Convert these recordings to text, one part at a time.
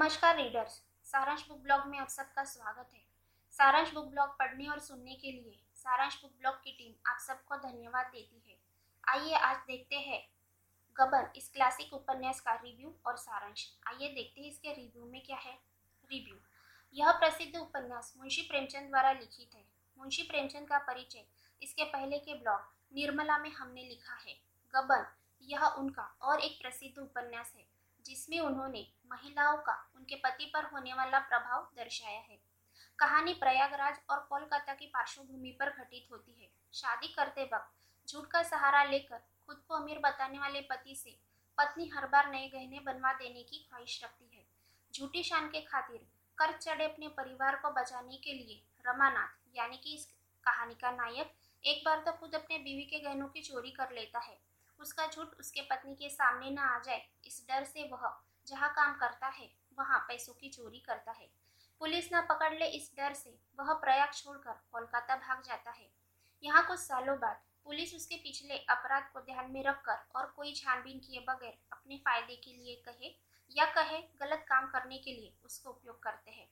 नमस्कार रीडर्स सारांश book blog में आप सबका स्वागत है। सारांश बुक ब्लॉग पढ़ने और सुनने के लिए सारांश बुक ब्लॉग की टीम आप सबको धन्यवाद देती है। आइए आज देखते हैं गबन, इस क्लासिक उपन्यास का रिव्यू और सारांश। आइए देखते हैं इसके रिव्यू में क्या है। रिव्यू यह प्रसिद्ध उपन्यास मुंशी प्रेमचंद द्वारा लिखित है। मुंशी प्रेमचंद का परिचय इसके पहले के ब्लॉग निर्मला में हमने लिखा है। गबन, यह उनका और एक प्रसिद्ध उपन्यास है। जिसमें उन्होंने महिलाओं का, उनके पति पर होने वाला प्रभाव दर्शाया है। कहानी प्रयागराज और कोलकाता की पार्श्वभूमि पर घटित होती है। शादी करते वक्त झूठ का सहारा लेकर खुद को अमीर बताने वाले पति से पत्नी हर बार नए गहने बनवा देने की ख्वाहिश रखती है। झूठी शान के खातिर कर चढ़े अपने परिवार को बचाने के लिए रमानाथ, यानी कि इस कहानी का नायक, एक बार तो खुद अपने बीवी के गहनों की चोरी कर लेता है। उसका झूठ उसके पत्नी के सामने न आ जाए, इस डर से वह जहाँ काम करता है, वहाँ पैसों की चोरी करता है। पुलिस न पकड़ ले इस डर से, वह प्रयाग छोड़कर कोलकाता भाग जाता है। यहाँ कुछ सालों बाद पुलिस उसके पिछले अपराध को ध्यान में रखकर और कोई छानबीन किए बगैर अपने फ़ायदे के लिए कहे या कहे गलत काम करने के लिए उसको उपयोग करते हैं।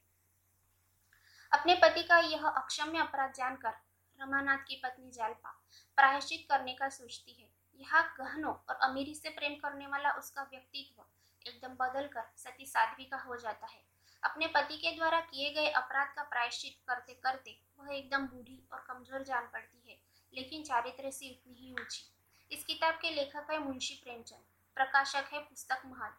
अपने पति का यह अक्षम्य अपराध जानकर रमानाथ की पत्नी जालपा प्रायश्चित करने का सोचती है। यहाँ गहनों और अमीरी से प्रेम करने वाला उसका व्यक्तित्व एकदम बदल कर सती साध्वी का हो जाता है। अपने पति के द्वारा किए गए अपराध का प्रायश्चित करते करते वह एकदम बूढ़ी और कमज़ोर जान पड़ती है, लेकिन चारित्र से उतनी ही ऊँची। इस किताब के लेखक है मुंशी प्रेमचंद, प्रकाशक है पुस्तक महल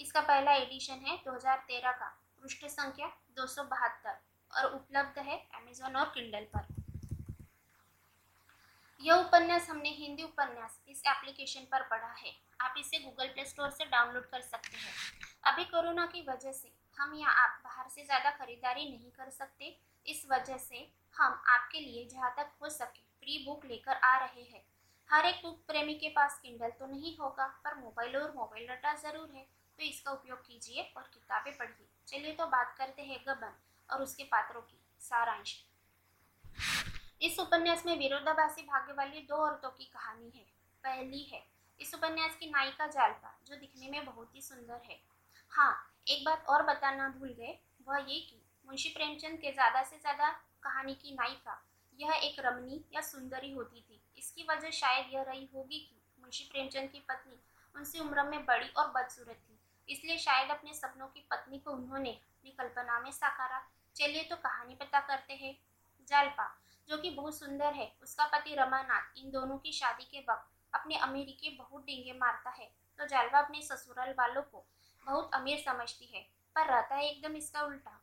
इसका पहला एडिशन है 2013 का, पृष्ठ संख्या दो सौ बहत्तर और उपलब्ध है अमेजोन और किंडल पर। यह उपन्यास हमने हिंदी उपन्यास इस एप्लीकेशन पर पढ़ा है। आप इसे गूगल प्ले स्टोर से डाउनलोड कर सकते हैं। अभी कोरोना की वजह से हम या आप बाहर से ज़्यादा खरीदारी नहीं कर सकते। इस वजह से हम आपके लिए जहाँ तक हो सके फ्री बुक लेकर आ रहे हैं। हर एक बुक प्रेमी के पास किंडल तो नहीं होगा, पर मोबाइल और मोबाइल डाटा ज़रूर है। तो इसका उपयोग कीजिए और किताबें पढ़िए। चलिए तो बात करते हैं गबन और उसके पात्रों की सारांश। इस उपन्यास में विरोधाभासी भाग्य वाली दो औरतों की कहानी है। पहली है, इस उपन्यास की नायिका जालपा जो दिखने में बहुत ही सुंदर है। हाँ एक बात और बताना भूल गए, वह ये कि मुंशी प्रेमचंद के ज़्यादा से ज़्यादा कहानी की नायिका, यह एक रमणी या सुंदरी होती थी। इसकी वजह शायद यह रही होगी कि मुंशी प्रेमचंद की पत्नी उनसे उम्र में बड़ी और बदसूरत थी। इसलिए शायद अपने सपनों की पत्नी को उन्होंने अपनी कल्पना में साकारा, चलिए तो कहानी पता करते हैं। जालपा जो कि बहुत सुंदर है। उसका पति रमानाथ इन दोनों की शादी के वक्त अपने अमीरी के बहुत डिंगे मारता है। तो जालवा अपने ससुराल वालों को बहुत अमीर समझती है, पर रहता है एकदम इसका उल्टा।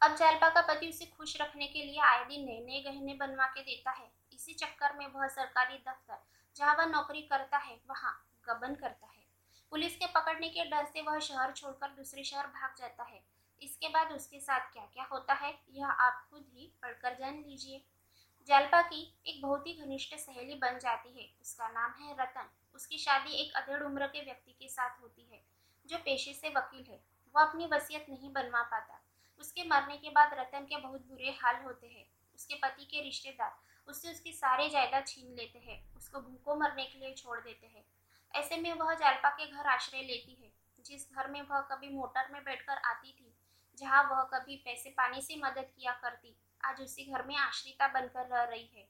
अब जालपा का पति उसे खुश रखने के लिए आए दिन नए नए गहने बनवा के देता है। इसी चक्कर में वह सरकारी दफ्तर, जहाँ वह नौकरी करता है, वहाँ गबन करता है। पुलिस के पकड़ने के डर से वह शहर छोड़कर दूसरे शहर भाग जाता है। इसके बाद उसके साथ क्या क्या होता है, यह आप खुद ही पढ़कर जान लीजिए। जालपा की एक बहुत ही घनिष्ठ सहेली बन जाती है। उसका नाम है रतन। उसकी शादी एक अधेड़ उम्र के व्यक्ति के साथ होती है, जो पेशे से वकील है। वह अपनी वसीयत नहीं बनवा पाता। उसके मरने के बाद रतन के बहुत बुरे हाल होते हैं। उसके पति के रिश्तेदार उससे उसकी सारे जायदाद छीन लेते हैं। उसको भूखों मरने के लिए छोड़ देते हैं। ऐसे में वह जालपा के घर आश्रय लेती है, जिस घर में वह कभी मोटर में बैठकर आती थी। जहाँ वह कभी पैसे पानी से मदद किया करती, आज उसी घर में आश्रिता बनकर रह रही है।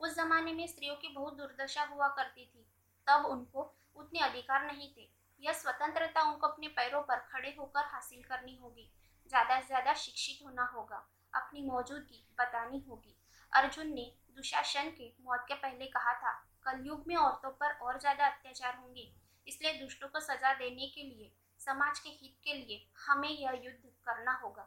उस जमाने में स्त्रियों की बहुत दुर्दशा हुआ करती थी। तब उनको उतने अधिकार नहीं थे। यह स्वतंत्रता उनको अपने पैरों पर खड़े होकर हासिल करनी होगी। ज़्यादा से ज़्यादा शिक्षित होना होगा। अपनी मौजूदगी बतानी होगी। अर्जुन ने दुशासन के मौत के पहले कहा था, कलयुग में औरतों पर और ज़्यादा अत्याचार होंगे, इसलिए दुष्टों को सजा देने के लिए समाज के हित के लिए हमें यह युद्ध करना होगा।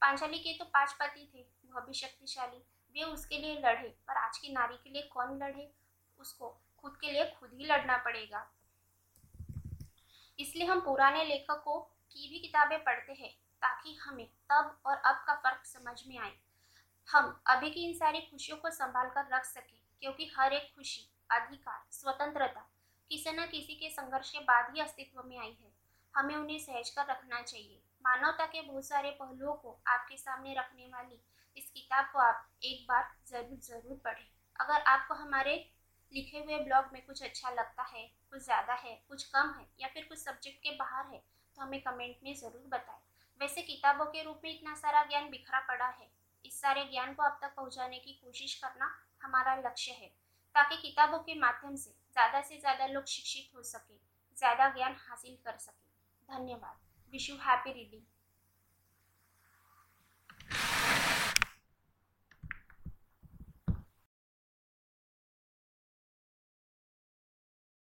पांचाली के तो पाँच पति थे, वह भी शक्तिशाली। वे उसके लिए लड़े, पर आज की नारी के लिए कौन लड़े? उसको खुद के लिए खुद ही लड़ना पड़ेगा। इसलिए हम पुराने लेखकों की भी किताबें पढ़ते हैं, ताकि हमें तब और अब का फ़र्क समझ में आए। हम अभी की इन सारी खुशियों को संभाल कर रख सके, क्योंकि हर एक खुशी, अधिकार, स्वतंत्रता, किसी न किसी के संघर्ष के बाद ही अस्तित्व में आई है। हमें उन्हें सहज कर रखना चाहिए। मानवता के बहुत सारे पहलुओं को आपके सामने रखने वाली इस किताब को आप एक बार ज़रूर ज़रूर पढ़ें। अगर आपको हमारे लिखे हुए ब्लॉग में कुछ अच्छा लगता है, कुछ ज़्यादा है, कुछ कम है या फिर कुछ सब्जेक्ट के बाहर है तो हमें कमेंट में ज़रूर बताएँ। वैसे किताबों के रूप में इतना सारा ज्ञान बिखरा पड़ा है। इस सारे ज्ञान को आप तक पहुँचाने की कोशिश करना हमारा लक्ष्य है, ताकि किताबों के माध्यम से ज़्यादा से ज़्यादा लोग शिक्षित हो सके, ज़्यादा ज्ञान हासिल कर सके। धन्यवाद. Wish you happy reading